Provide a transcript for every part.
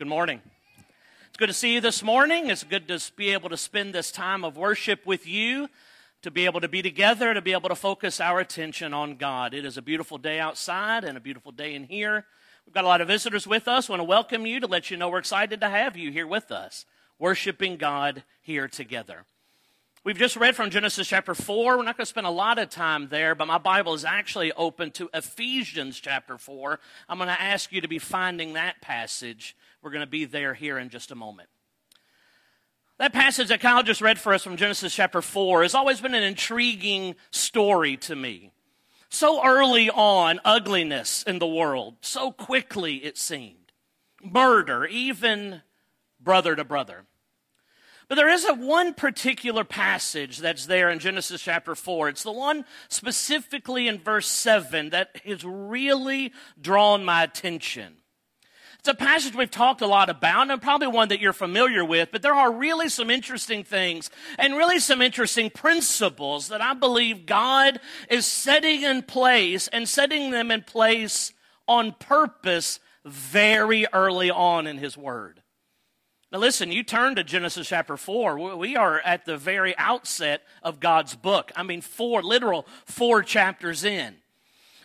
Good morning. It's good to see you this morning. It's good to be able to spend this time of worship with you, to be able to be together, to be able to focus our attention on God. It is a beautiful day outside and a beautiful day in here. We've got a lot of visitors with us. Want to welcome you to let you know we're excited to have you here with us, worshiping God here together. We've just read from Genesis chapter 4. We're not going to spend a lot of time there, but my Bible is actually open to Ephesians chapter 4. I'm going to ask you to be finding that passage. We're going to be there here in just a moment. That passage that Kyle just read for us from Genesis chapter 4 has always been an intriguing story to me. So early on, ugliness in the world, so quickly it seemed. Murder, even brother to brother. But there is a one particular passage that's there in Genesis chapter 4. It's the one specifically in verse 7 that has really drawn my attention. It's a passage we've talked a lot about, and probably one that you're familiar with, but there are really some interesting things and really some interesting principles that I believe God is setting in place and setting them in place on purpose very early on in His Word. Now, listen, you turn to Genesis chapter 4. We are at the very outset of God's book. I mean, four, literal four chapters in.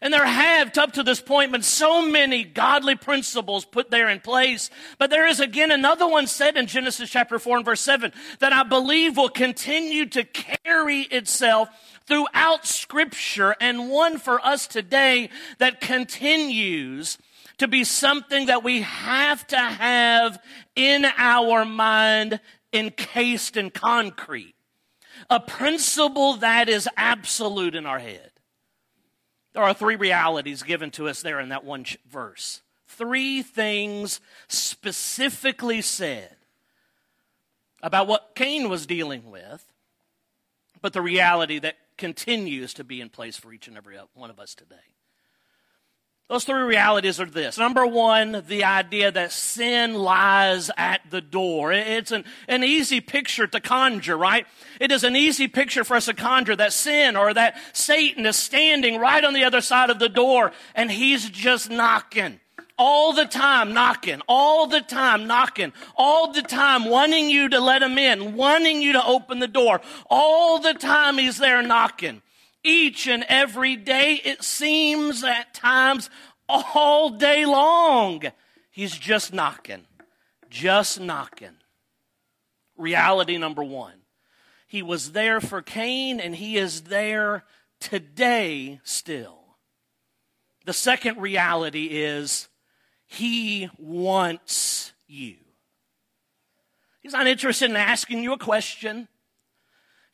And there have, up to this point, been so many godly principles put there in place. But there is again another one said in Genesis chapter 4 and verse 7 that I believe will continue to carry itself throughout Scripture, and one for us today that continues to be something that we have to have in our mind encased in concrete. A principle that is absolute in our head. There are three realities given to us there in that one verse. Three things specifically said about what Cain was dealing with, but the reality that continues to be in place for each and every one of us today. Those three realities are this. Number one, the idea that sin lies at the door. It's an, an easy picture to conjure, right? It is an easy picture for us to conjure that sin or that Satan is standing right on the other side of the door and he's just knocking. All the time knocking, all the time knocking, all the time wanting you to let him in, wanting you to open the door. All the time he's there knocking each and every day. It seems at times all day long. He's just knocking, just knocking. Reality number one He was there for Cain, and He is there today still. The second reality is He wants you. He's not interested in asking you a question.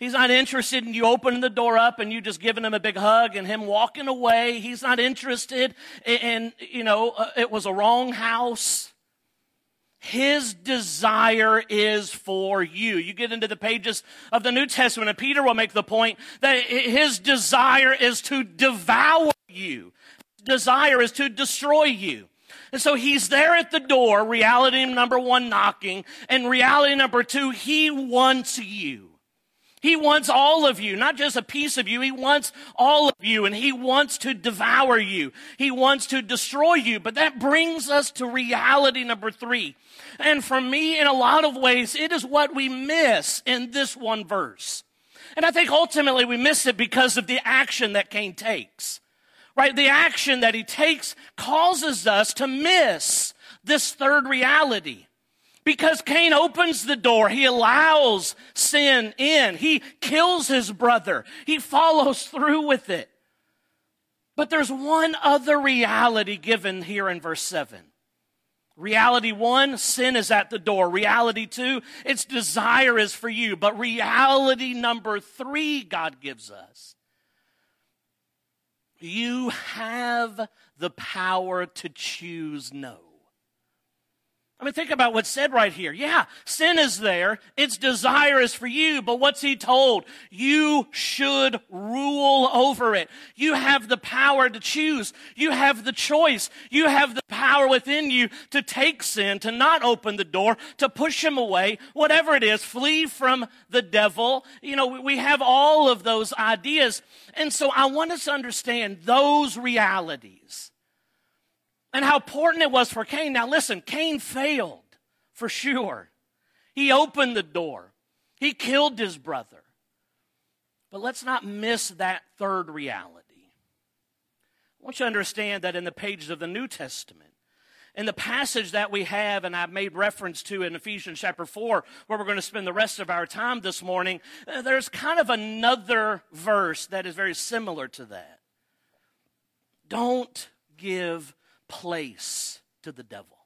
He's not interested in you opening the door up and you just giving him a big hug and him walking away. He's not interested in, you know, uh, it was a wrong house. His desire is for you. You get into the pages of the New Testament, and Peter will make the point that his desire is to devour you. His desire is to destroy you. And so he's there at the door, reality number one, knocking, and reality number two, he wants you. He wants all of you, not just a piece of you. He wants all of you and he wants to devour you. He wants to destroy you. But that brings us to reality number three. And for me, in a lot of ways, it is what we miss in this one verse. And I think ultimately we miss it because of the action that Cain takes. Right? The action that he takes causes us to miss this third reality. Because Cain opens the door. He allows sin in. He kills his brother. He follows through with it. But there's one other reality given here in verse 7. Reality one, sin is at the door. Reality two, its desire is for you. But reality number three, God gives us. You have the power to choose no. I mean, think about what's said right here. Yeah, sin is there. Its desire is for you, but what's he told? You should rule over it. You have the power to choose. You have the choice. You have the power within you to take sin, to not open the door, to push him away, whatever it is, flee from the devil. You know, we have all of those ideas. And so I want us to understand those realities and how important it was for Cain. Now, listen, Cain failed. for sure. He opened the door, he killed his brother. But let's not miss that third reality. I want you to understand that in the pages of the New Testament, in the passage that we have, and I've made reference to in Ephesians chapter 4, where we're going to spend the rest of our time this morning, uh, there's kind of another verse that is very similar to that. Don't give place to the devil.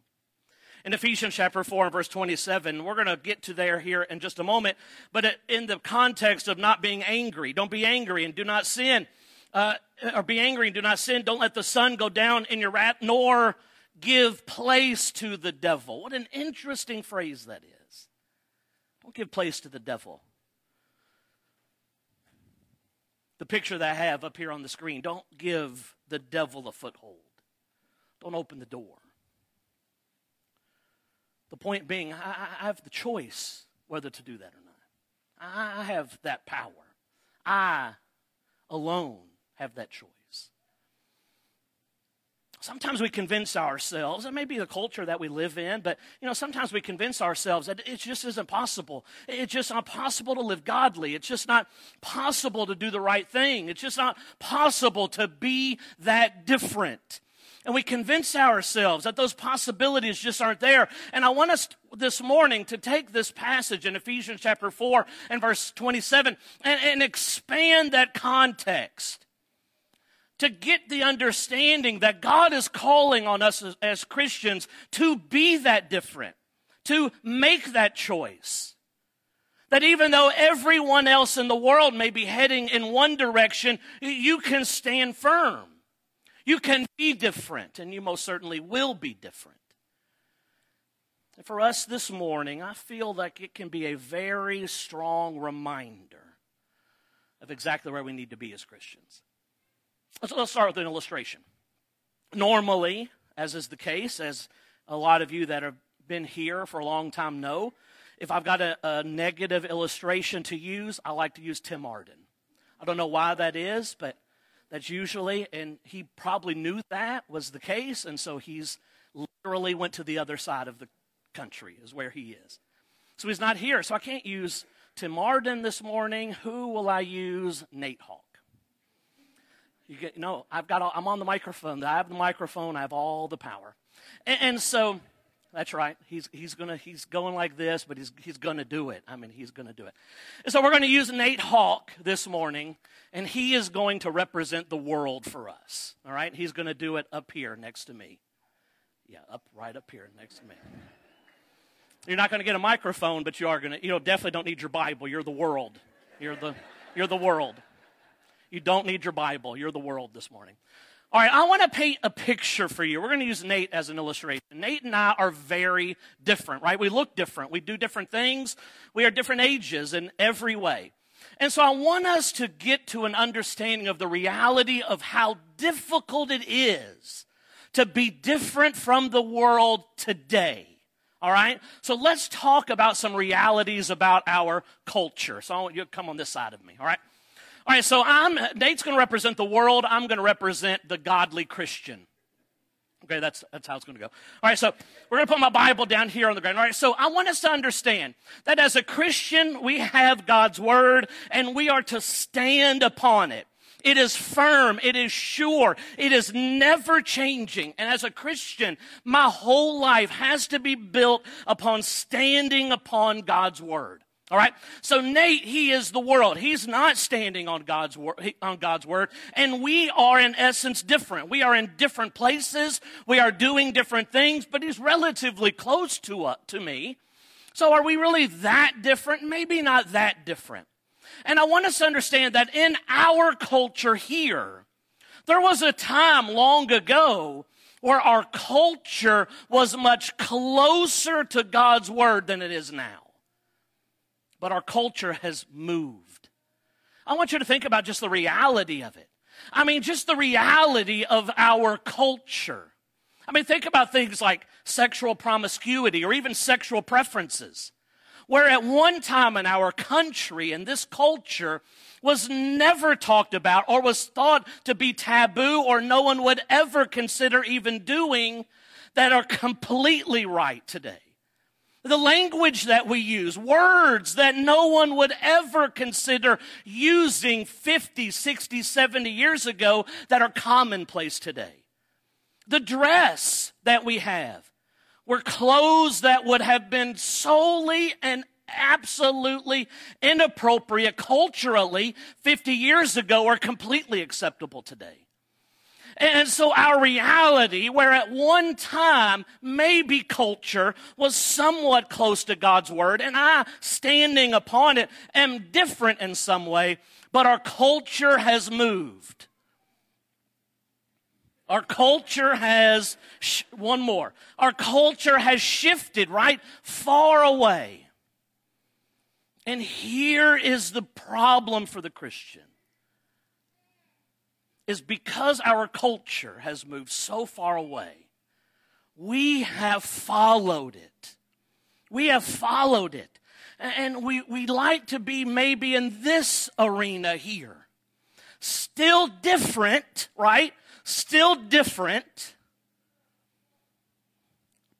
In Ephesians chapter 4 and verse 27, we're going to get to there here in just a moment, but in the context of not being angry, don't be angry and do not sin, uh, or be angry and do not sin. Don't let the sun go down in your wrath, nor give place to the devil. What an interesting phrase that is. Don't give place to the devil. The picture that I have up here on the screen, don't give the devil a foothold. Don't open the door. The point being, I, have the choice whether to do that or not. I have that power. I alone have that choice. Sometimes we convince ourselves, it may be the culture that we live in, but you know, sometimes we convince ourselves that it just isn't possible. It's just not possible to live godly. It's just not possible to do the right thing. It's just not possible to be that different. And we convince ourselves that those possibilities just aren't there. And I want us this morning to take this passage in Ephesians chapter 4 and verse 27 and, and expand that context to get the understanding that God is calling on us as, as, Christians to be that different, to make that choice. That even though everyone else in the world may be heading in one direction, you can stand firm. You can be different, and you most certainly will be different. And for us this morning, I feel like it can be a very strong reminder of exactly where we need to be as Christians. Let's, let's start with an illustration. Normally, as is the case, as a lot of you that have been here for a long time know, if I've got a, a negative illustration to use, I like to use Tim Arden. I don't know why that is, but that's usually, and he probably knew that was the case, and so he's literally went to the other side of the country, is where he is. So he's not here, so I can't use Tim Arden this morning. Who will I use? Nate Hawk. You get, no, I've got, all, I'm on the microphone. I have the microphone. I have all the power. And, and so, that's right. He's, he's gonna, he's going like this, but he's, he's gonna do it. I mean, he's gonna do it. And so we're gonna use Nate Hawk this morning, and he is going to represent the world for us. All right? He's gonna do it up here next to me. Yeah, up, right up here next to me. You're not gonna get a microphone, but you are gonna, you know, definitely don't need your Bible. You're the world. You're the, you're the world. You don't need your Bible. You're the world this morning. All right, I want to paint a picture for you. We're going to use Nate as an illustration. Nate and I are very different, right? We look different. We do different things. We are different ages in every way. And so I want us to get to an understanding of the reality of how difficult it is to be different from the world today. All right? So let's talk about some realities about our culture. So I want you to come on this side of me, all right? All right, so I'm, Nate's going to represent the world. I'm going to represent the godly Christian. Okay, that's, that's how it's going to go. All right, so we're going to put my Bible down here on the ground. All right, so I want us to understand that as a Christian, we have God's Word and we are to stand upon it. It is firm. It is sure. It is never changing. And as a Christian, my whole life has to be built upon standing upon God's Word. All right. So Nate, he is the world. He's not standing on God's word, on God's word. And we are in essence different. We are in different places. We are doing different things, but he's relatively close to, uh, to me. So are we really that different? Maybe not that different. And I want us to understand that in our culture here, there was a time long ago where our culture was much closer to God's word than it is now but our culture has moved. I want you to think about just the reality of it. I mean, just the reality of our culture. I mean, think about things like sexual promiscuity or even sexual preferences, where at one time in our country, in this culture, was never talked about or was thought to be taboo or no one would ever consider even doing that are completely right today. The language that we use, words that no one would ever consider using 50, 60, 70 years ago that are commonplace today. The dress that we have were clothes that would have been solely and absolutely inappropriate culturally 50 years ago are completely acceptable today. And so our reality, where at one time maybe culture was somewhat close to God's word, and I, standing upon it, am different in some way, but our culture has moved. Our culture has, one more, our culture has shifted, right? Far away. And here is the problem for the Christian is because our culture has moved so far away, we have followed it. We have followed it. And we, we like to be maybe in this arena here. Still different, right? Still different,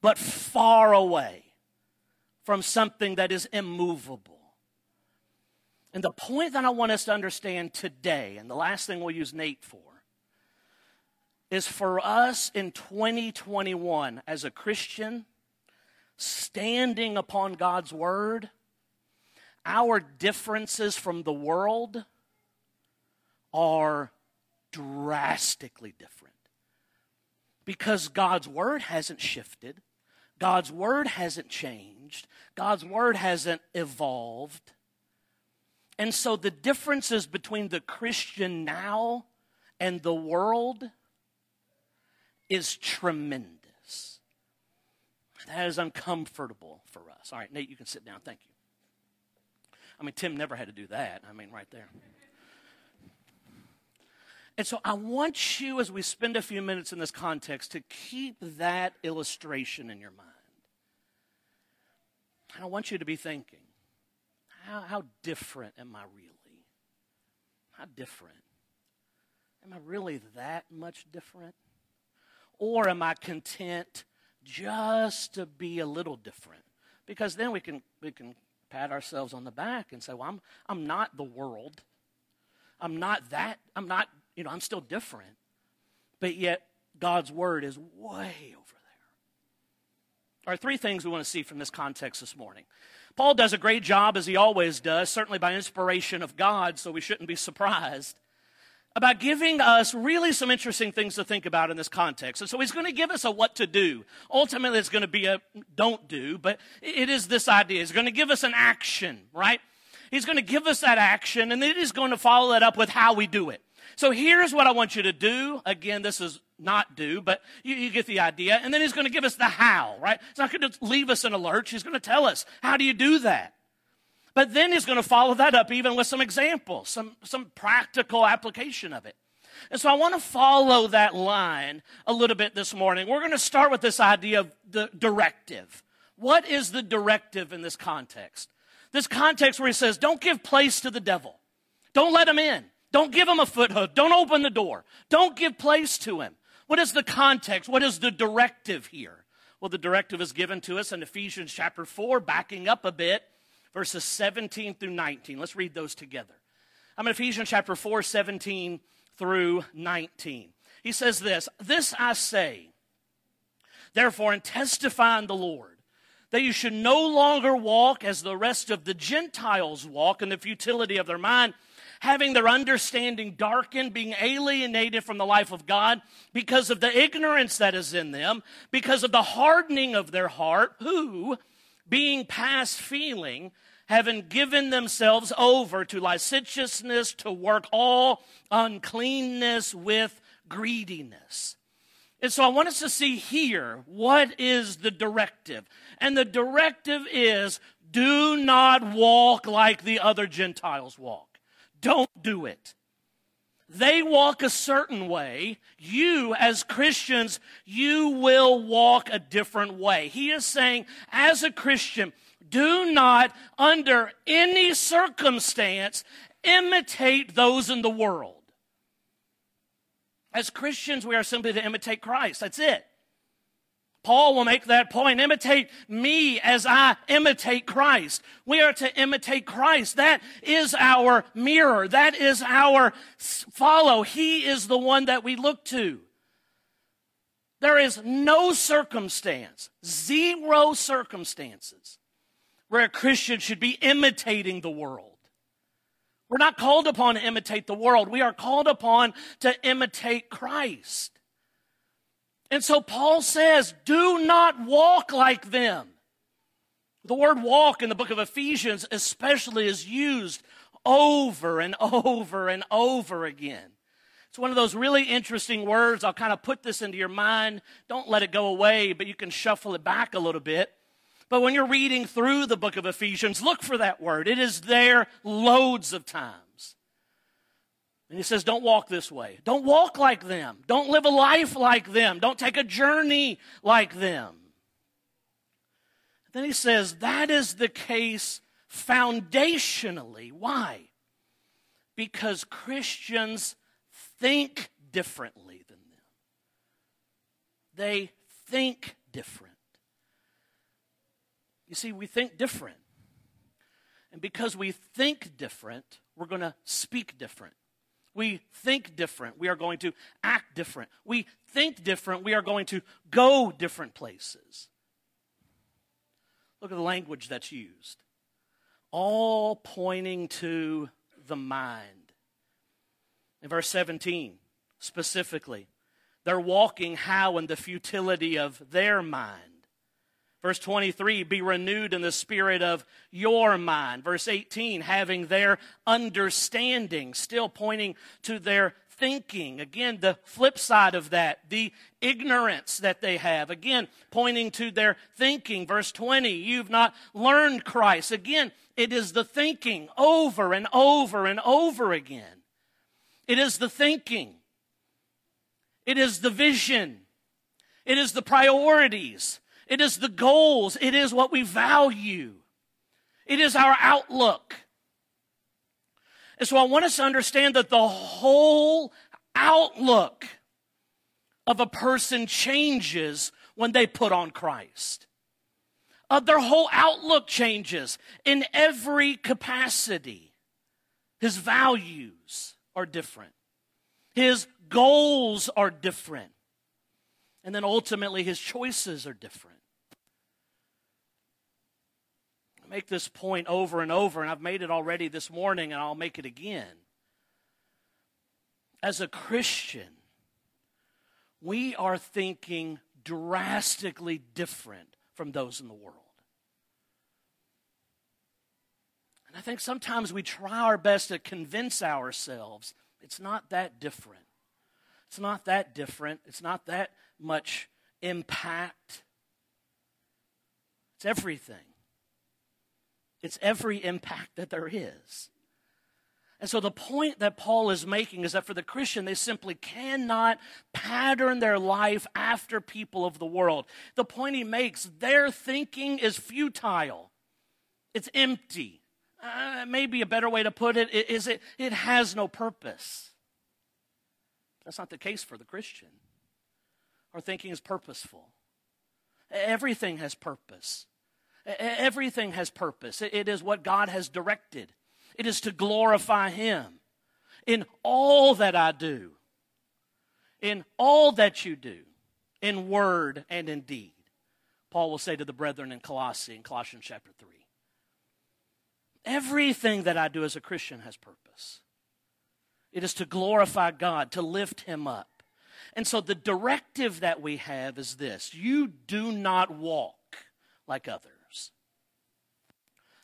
but far away from something that is immovable. And the point that I want us to understand today, and the last thing we'll use Nate for, is for us in 2021 as a Christian, standing upon God's word, our differences from the world are drastically different. Because God's word hasn't shifted, God's word hasn't changed, God's word hasn't evolved. And so the differences between the Christian now and the world is tremendous. That is uncomfortable for us. All right, Nate, you can sit down. Thank you. I mean, Tim never had to do that. I mean, right there. And so I want you, as we spend a few minutes in this context, to keep that illustration in your mind. And I want you to be thinking how, how different am I really? How different? Am I really that much different? Or am I content just to be a little different? Because then we can, we can pat ourselves on the back and say, well, I'm, I'm not the world. I'm not that, I'm not, you know, I'm still different. But yet, God's word is way over there. All right, three things we want to see from this context this morning. Paul does a great job, as he always does, certainly by inspiration of God, so we shouldn't be surprised, about giving us really some interesting things to think about in this context. And so he's going to give us a what to do. Ultimately, it's going to be a don't do, but it is this idea. He's going to give us an action, right? He's going to give us that action, and then he's going to follow that up with how we do it. So here's what I want you to do. Again, this is not do, but you, you, get the idea. And then he's going to give us the how, right? He's not going to leave us in a lurch. He's going to tell us, how do you do that? But then he's going to follow that up even with some examples, some, some practical application of it. And so I want to follow that line a little bit this morning. We're going to start with this idea of the directive. What is the directive in this context? This context where he says, don't give place to the devil. Don't let him in. Don't give him a foothold. Don't open the door. Don't give place to him. What is the context? What is the directive here? Well, the directive is given to us in Ephesians chapter 4, backing up a bit, verses 17 through 19. Let's read those together. I'm in Ephesians chapter 4, 17 through 19. He says this This I say, therefore, in the Lord, that you should no longer walk as the rest of the Gentiles walk in the futility of their mind having their understanding darkened, being alienated from the life of God because of the ignorance that is in them, because of the hardening of their heart, who, being past feeling, having given themselves over to licentiousness to work all uncleanness with greediness. And so I want us to see here what is the directive. And the directive is do not walk like the other Gentiles walk. Don't do it. They walk a certain way. You, as Christians, you will walk a different way. He is saying, as a Christian, do not, under any circumstance, imitate those in the world. As Christians, we are simply to imitate Christ. That's it. Paul will make that point. Imitate me as I imitate Christ. We are to imitate Christ. That is our mirror. That is our follow. He is the one that we look to. There is no circumstance, zero circumstances, where a Christian should be imitating the world. We're not called upon to imitate the world. We are called upon to imitate Christ. And so Paul says, do not walk like them. The word walk in the book of Ephesians, especially, is used over and over and over again. It's one of those really interesting words. I'll kind of put this into your mind. Don't let it go away, but you can shuffle it back a little bit. But when you're reading through the book of Ephesians, look for that word. It is there loads of times. And he says, Don't walk this way. Don't walk like them. Don't live a life like them. Don't take a journey like them. Then he says, That is the case foundationally. Why? Because Christians think differently than them. They think different. You see, we think different. And because we think different, we're going to speak different. We think different. We are going to act different. We think different. We are going to go different places. Look at the language that's used. All pointing to the mind. In verse 17, specifically, they're walking how in the futility of their mind. Verse 23, be renewed in the spirit of your mind. Verse 18, having their understanding, still pointing to their thinking. Again, the flip side of that, the ignorance that they have. Again, pointing to their thinking. Verse 20, you've not learned Christ. Again, it is the thinking over and over and over again. It is the thinking. It is the vision. It is the priorities. It is the goals. It is what we value. It is our outlook. And so I want us to understand that the whole outlook of a person changes when they put on Christ. Uh, their whole outlook changes in every capacity. His values are different, his goals are different, and then ultimately his choices are different. I make this point over and over, and I've made it already this morning, and I'll make it again. As a Christian, we are thinking drastically different from those in the world. And I think sometimes we try our best to convince ourselves it's not that different. It's not that different. It's not that much impact. It's everything. It's every impact that there is. And so the point that Paul is making is that for the Christian, they simply cannot pattern their life after people of the world. The point he makes, their thinking is futile, it's empty. Uh, maybe a better way to put it is it, it has no purpose. That's not the case for the Christian. Our thinking is purposeful, everything has purpose. Everything has purpose. It is what God has directed. It is to glorify Him in all that I do, in all that you do, in word and in deed. Paul will say to the brethren in Colossae, in Colossians chapter 3. Everything that I do as a Christian has purpose. It is to glorify God, to lift Him up. And so the directive that we have is this you do not walk like others.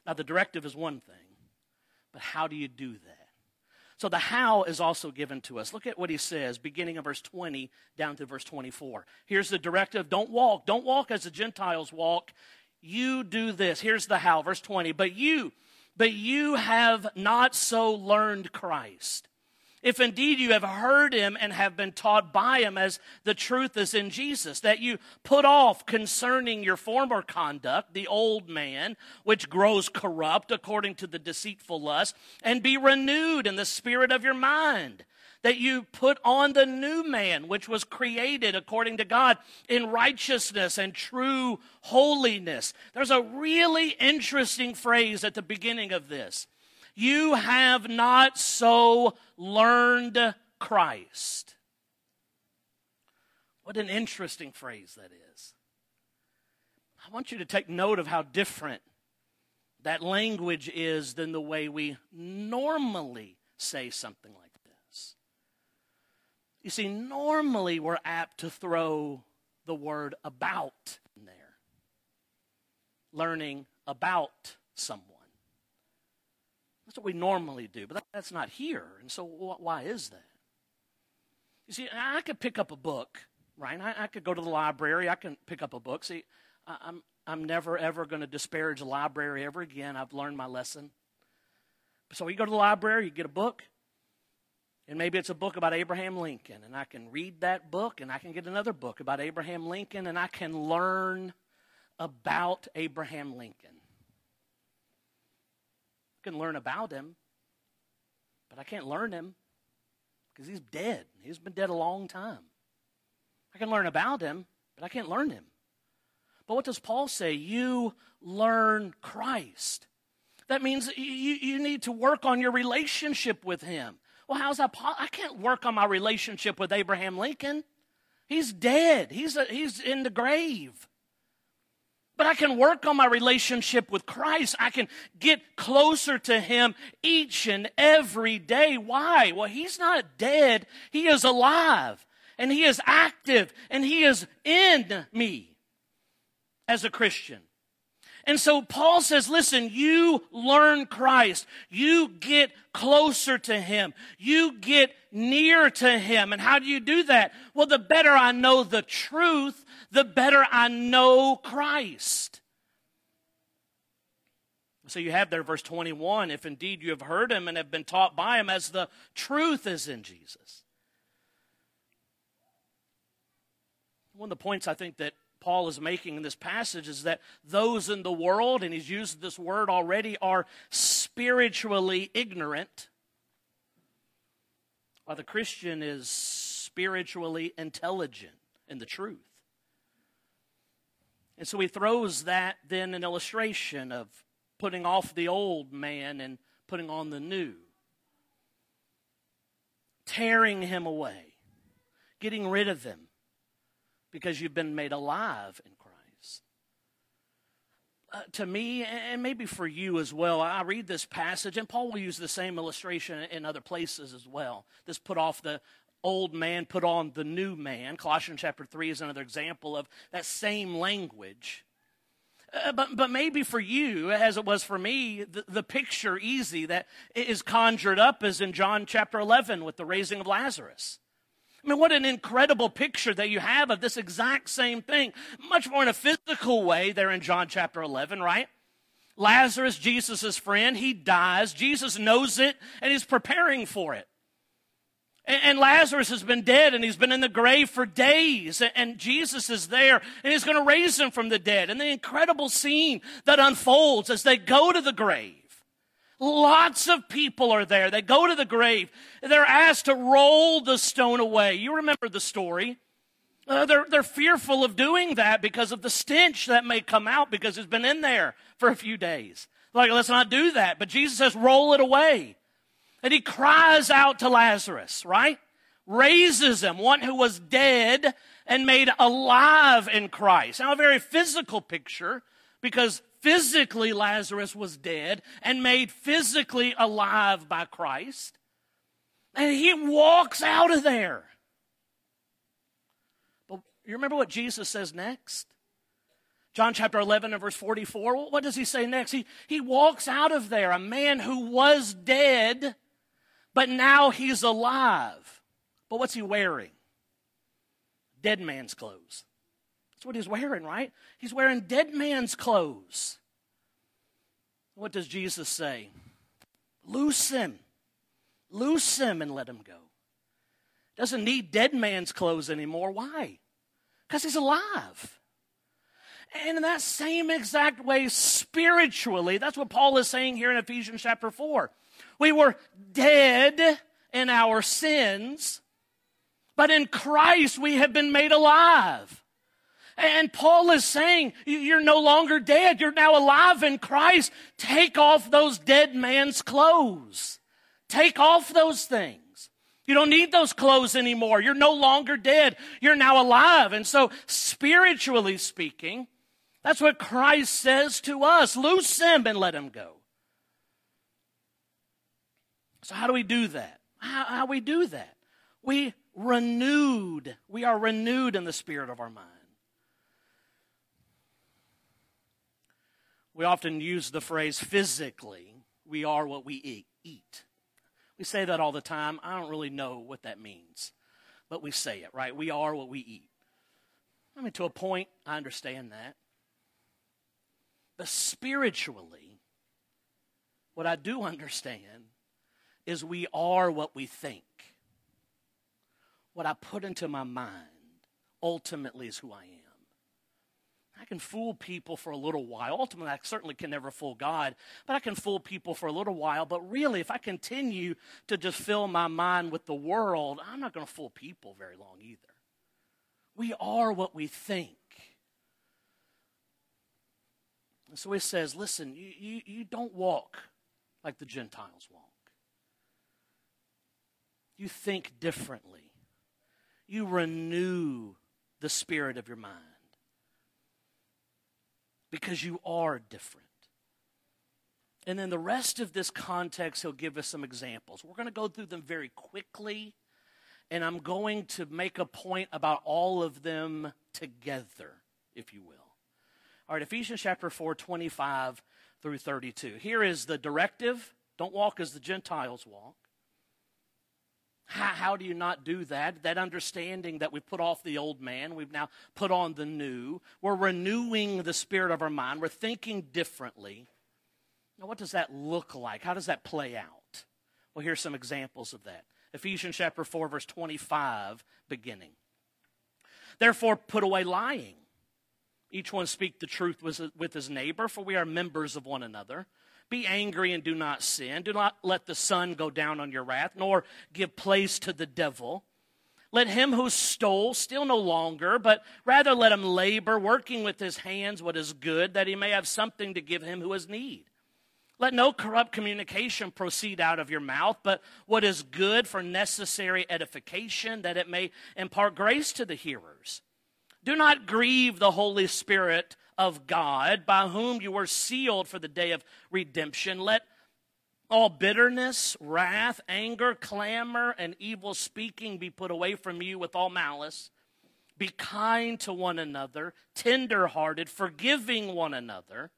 Now, the directive is one thing, but how do you do that? So the how is also given to us. Look at what he says, beginning of verse 20 down to verse 24. Here's the directive don't walk. Don't walk as the Gentiles walk. You do this. Here's the how, verse 20. But you, but you have not so learned Christ if indeed you have heard him and have been taught by him as the truth is in Jesus, that you put off concerning your former conduct, the old man, which grows corrupt according to the deceitful lust, and be renewed in the spirit of your mind that you put on the new man, which was created according to God in righteousness and true holiness. There's a really interesting phrase at the beginning of this. You have not so learned Christ. What an interesting phrase that is. I want you to take note of how different that language is than the way we normally say something like this. You see, normally we're apt to throw the word about in there, learning about someone. That's what we normally do, but that's not here. And so, why is that? You see, I could pick up a book, right? I, could go to the library, I can pick up a book. See, I'm, I'm never, ever going to disparage the library ever again. I've learned my lesson. So you go to the library, you get a book, and maybe it's a book about Abraham Lincoln, and I can read that book, and I can get another book about Abraham Lincoln, and I can learn about Abraham Lincoln. I can learn about him, but I can't learn him because he's dead. He's been dead a long time. I can learn about him, but I can't learn him. But what does Paul say? You learn Christ. That means you, you need to work on your relationship with him. Well, how's that? I can't work on my relationship with Abraham Lincoln. He's dead. He's, a, he's in the grave. But I can work on my relationship with Christ. I can get closer to Him each and every day. Why? Well, He's not dead. He is alive and He is active and He is in me as a Christian. And so Paul says, listen, you learn Christ. You get closer to Him. You get near to Him. And how do you do that? Well, the better I know the truth, the better I know Christ. So you have there verse 21 if indeed you have heard Him and have been taught by Him as the truth is in Jesus. One of the points I think that Paul is making in this passage is that those in the world, and he's used this word already, are spiritually ignorant, while the Christian is spiritually intelligent in the truth. And so he throws that then an illustration of putting off the old man and putting on the new, tearing him away, getting rid of him because you've been made alive in Christ. Uh, to me, and maybe for you as well, I read this passage, and Paul will use the same illustration in other places as well. This put off the old man, put on the new man. Colossians chapter 3 is another example of that same language. Uh, but, but maybe for you, as it was for me, the, the picture easy that is conjured up is in John chapter 11 with the raising of Lazarus. I mean, what an incredible picture that you have of this exact same thing. Much more in a physical way there in John chapter 11, right? Lazarus, Jesus' friend, he dies. Jesus knows it and he's preparing for it. And, Lazarus has been dead and he's been in the grave for days. And Jesus is there and he's going to raise him from the dead. And the incredible scene that unfolds as they go to the grave. Lots of people are there. They go to the grave. They're asked to roll the stone away. You remember the story. Uh, they're, they're fearful of doing that because of the stench that may come out because it's been in there for a few days. Like, let's not do that. But Jesus says, roll it away. And he cries out to Lazarus, right? Raises him, one who was dead and made alive in Christ. Now, a very physical picture because physically Lazarus was dead and made physically alive by Christ. And he walks out of there. But you remember what Jesus says next? John chapter 11 and verse 44. What does he say next? He, he walks out of there, a man who was dead, but now he's alive. But what's he wearing? Dead man's clothes. That's what he's wearing, right? He's wearing dead man's clothes. What does Jesus say? Loose him. Loose him and let him go. Doesn't need dead man's clothes anymore. Why? Because he's alive. And in that same exact way, spiritually, that's what Paul is saying here in Ephesians chapter 4. We were dead in our sins, but in Christ we have been made alive. And Paul is saying, you're no longer dead. You're now alive in Christ. Take off those dead man's clothes. Take off those things. You don't need those clothes anymore. You're no longer dead. You're now alive. And so, spiritually speaking, that's what Christ says to us. Loose him and let him go. So, how do we do that? How, how we do that? We renewed. We are renewed in the spirit of our mind. We often use the phrase physically, we are what we eat. We say that all the time. I don't really know what that means, but we say it, right? We are what we eat. I mean, to a point, I understand that. But spiritually, what I do understand is we are what we think. What I put into my mind ultimately is who I am. I can fool people for a little while. Ultimately, I certainly can never fool God, but I can fool people for a little while. But really, if I continue to just fill my mind with the world, I'm not going to fool people very long either. We are what we think. And so he says, listen, you, you, you don't walk like the Gentiles walk. You think differently. You renew the spirit of your mind because you are different. And then the rest of this context, he'll give us some examples. We're going to go through them very quickly, and I'm going to make a point about all of them together, if you will. All right, Ephesians chapter 4, 25 through 32. Here is the directive don't walk as the Gentiles walk. How, how, do you not do that? That understanding that we've put off the old man, we've now put on the new. We're renewing the spirit of our mind. We're thinking differently. Now, what does that look like? How does that play out? Well, here's some examples of that. Ephesians chapter 4, verse 25, beginning. Therefore, put away lying. Each one speak the truth with his neighbor, for we are members of one another. Be angry and do not sin. Do not let the sun go down on your wrath, nor give place to the devil. Let him who stole steal no longer, but rather let him labor, working with his hands what is good, that he may have something to give him who has need. Let no corrupt communication proceed out of your mouth, but what is good for necessary edification, that it may impart grace to the hearers. Do not grieve the Holy Spirit of God, by whom you were sealed for the day of redemption. Let all bitterness, wrath, anger, clamor, and evil speaking be put away from you with all malice. Be kind to one another, tender-hearted, forgiving one another,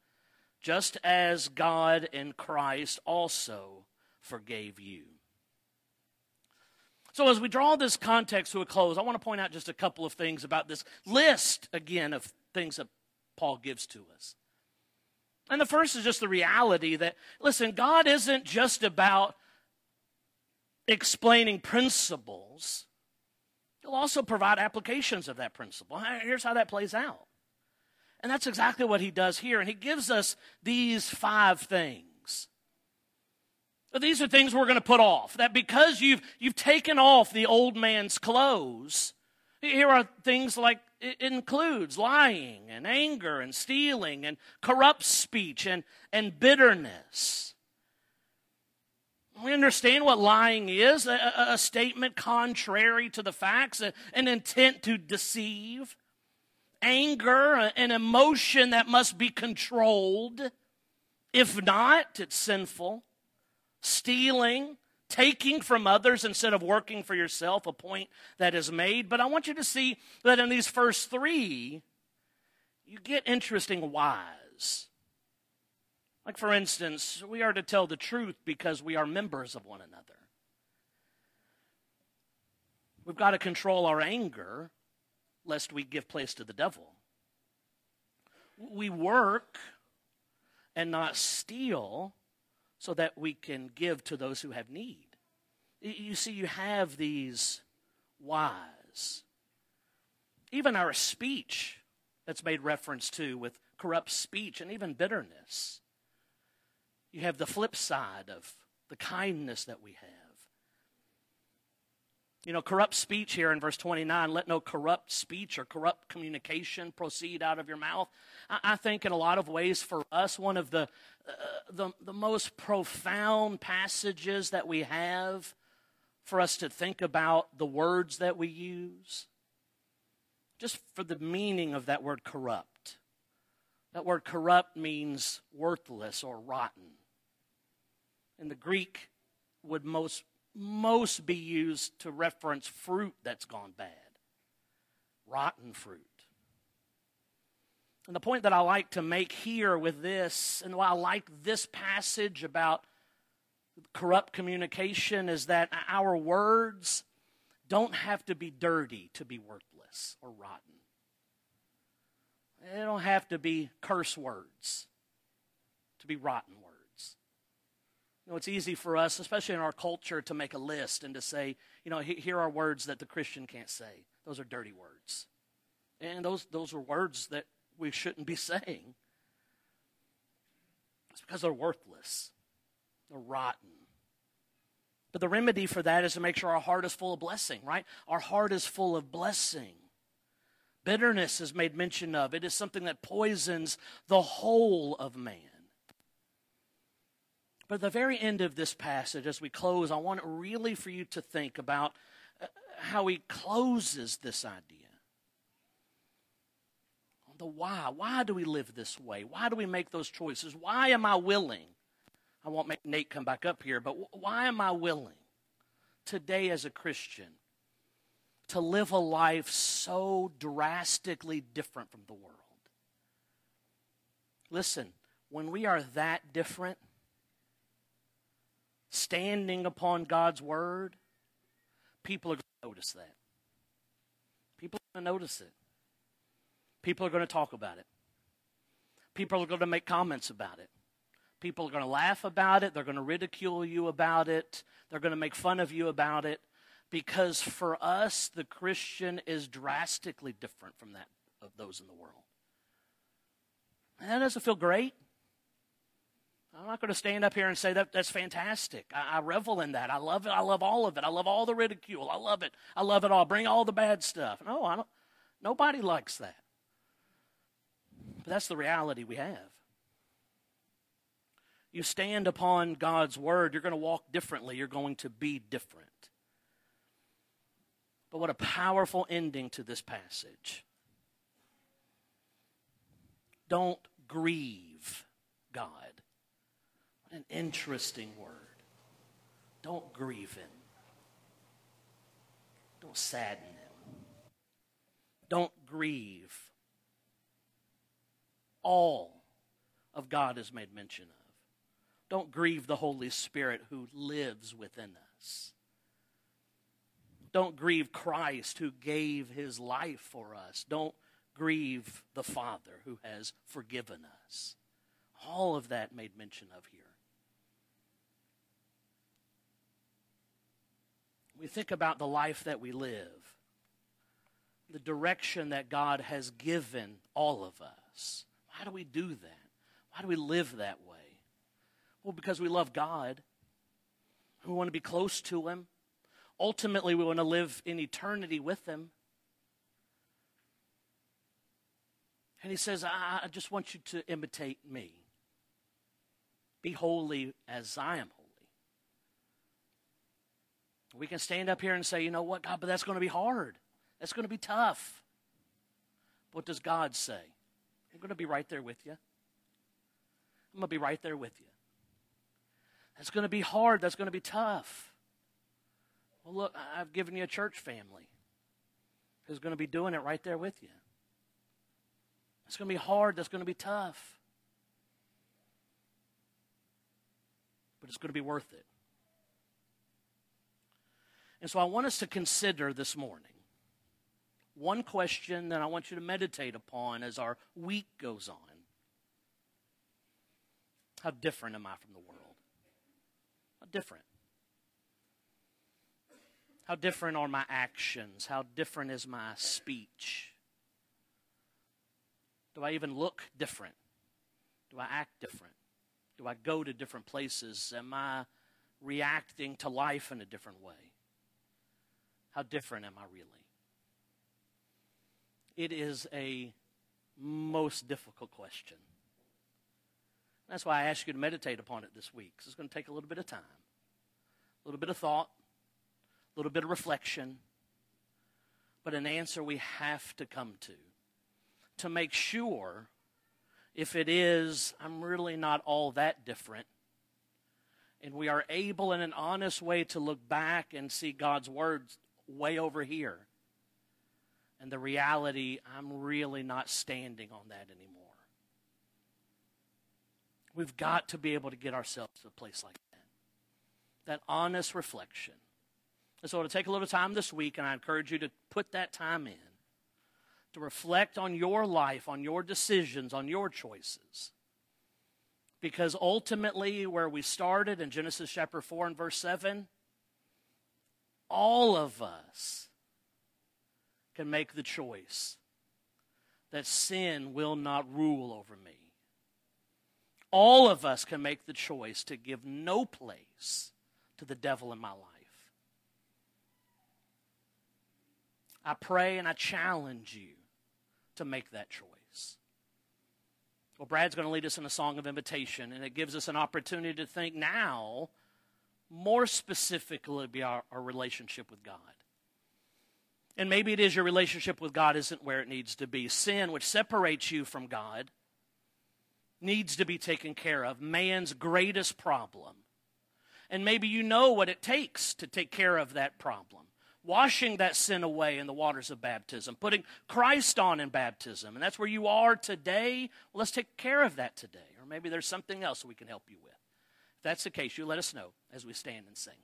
just as God in Christ also forgave you. So, as we draw this context to a close, I want to point out just a couple of things about this list again of things that Paul gives to us. And the first is just the reality that, listen, God isn't just about explaining principles, He'll also provide applications of that principle. Here's how that plays out. And that's exactly what He does here. And He gives us these five things. These are things we're going to put off. That because you've, you've taken off the old man's clothes, here are things like it includes lying and anger and stealing and corrupt speech and, and bitterness. We understand what lying is a, a statement contrary to the facts, a, an intent to deceive. Anger, an emotion that must be controlled. If not, it's sinful. Stealing, taking from others instead of working for yourself, a point that is made. But I want you to see that in these first three, you get interesting whys. Like, for instance, we are to tell the truth because we are members of one another. We've got to control our anger lest we give place to the devil. We work and not steal so that we can give to those who have need. You see, you have these whys. Even our speech that's made reference to with corrupt speech and even bitterness. You have the flip side of the kindness that we have. You know, corrupt speech here in verse 29, let no corrupt speech or corrupt communication proceed out of your mouth. I, think in a lot of ways for us, one of the, uh, the, the most profound passages that we have for us to think about the words that we use, just for the meaning of that word corrupt. That word corrupt means worthless or rotten. In the Greek, would most most be used to reference fruit that's gone bad, rotten fruit. And the point that I like to make here with this, and why I like this passage about corrupt communication, is that our words don't have to be dirty to be worthless or rotten. They don't have to be curse words to be rotten. You know, it's easy for us, especially in our culture, to make a list and to say, you know, here are words that the Christian can't say. Those are dirty words. And those, those are words that we shouldn't be saying. It's because they're worthless, they're rotten. But the remedy for that is to make sure our heart is full of blessing, right? Our heart is full of blessing. Bitterness is made mention of. It is something that poisons the whole of man. But at the very end of this passage, as we close, I want really for you to think about uh, how he closes this idea. On the why. Why do we live this way? Why do we make those choices? Why am I willing? I won't make Nate come back up here, but why am I willing today as a Christian to live a life so drastically different from the world? Listen, when we are that different, standing upon God's word, people are going to notice that. People are going to notice it. People are going to talk about it. People are going to make comments about it. People are going to laugh about it. They're going to ridicule you about it. They're going to make fun of you about it. Because for us, the Christian is drastically different from that of those in the world. And that doesn't feel great. Not going to stand up here and say that that's fantastic. I, I, revel in that. I love it. I love all of it. I love all the ridicule. I love it. I love it all. Bring all the bad stuff. No, I don't. Nobody likes that. But that's the reality we have. You stand upon God's word, you're going to walk differently. You're going to be different. But what a powerful ending to this passage. Don't grieve God an interesting word. Don't grieve him. Don't sadden him. Don't grieve. All of God is made mention of. Don't grieve the Holy Spirit who lives within us. Don't grieve Christ who gave his life for us. Don't grieve the Father who has forgiven us. All of that made mention of here. We think about the life that we live, the direction that God has given all of us. Why do we do that? Why do we live that way? Well, because we love God. We want to be close to Him. Ultimately, we want to live in eternity with Him. And He says, I just want you to imitate me. Be holy as I am holy. We can stand up here and say, you know what, God, but that's going to be hard. That's going to be tough. What does God say? I'm going to be right there with you. I'm going to be right there with you. That's going to be hard. That's going to be tough. Well, look, I've given you a church family who's going to be doing it right there with you. It's going to be hard. That's going to be tough. But it's going to be worth it. And so I want us to consider this morning one question that I want you to meditate upon as our week goes on. How different am I from the world? How different? How different are my actions? How different is my speech? Do I even look different? Do I act different? Do I go to different places? Am I reacting to life in a different way? How different am I really? It is a most difficult question. That's why I ask you to meditate upon it this week, it's going to take a little bit of time, a little bit of thought, a little bit of reflection, but an answer we have to come to to make sure if it is, I'm really not all that different. And we are able in an honest way to look back and see God's words way over here. And the reality, I'm really not standing on that anymore. We've got to be able to get ourselves to a place like that. That honest reflection. And so it'll take a little time this week, and I encourage you to put that time in to reflect on your life, on your decisions, on your choices. Because ultimately, where we started in Genesis chapter 4 and verse 7, all of us can make the choice that sin will not rule over me. All of us can make the choice to give no place to the devil in my life. I pray and I challenge you to make that choice. Well, Brad's going to lead us in a song of invitation, and it gives us an opportunity to think now more specifically about our, our relationship with God. And maybe it is your relationship with God isn't where it needs to be. Sin, which separates you from God, needs to be taken care of. Man's greatest problem. And maybe you know what it takes to take care of that problem washing that sin away in the waters of baptism, putting Christ on in baptism. And that's where you are today. Well, let's take care of that today. Or maybe there's something else we can help you with. That's the case, you let us know as we stand and sing.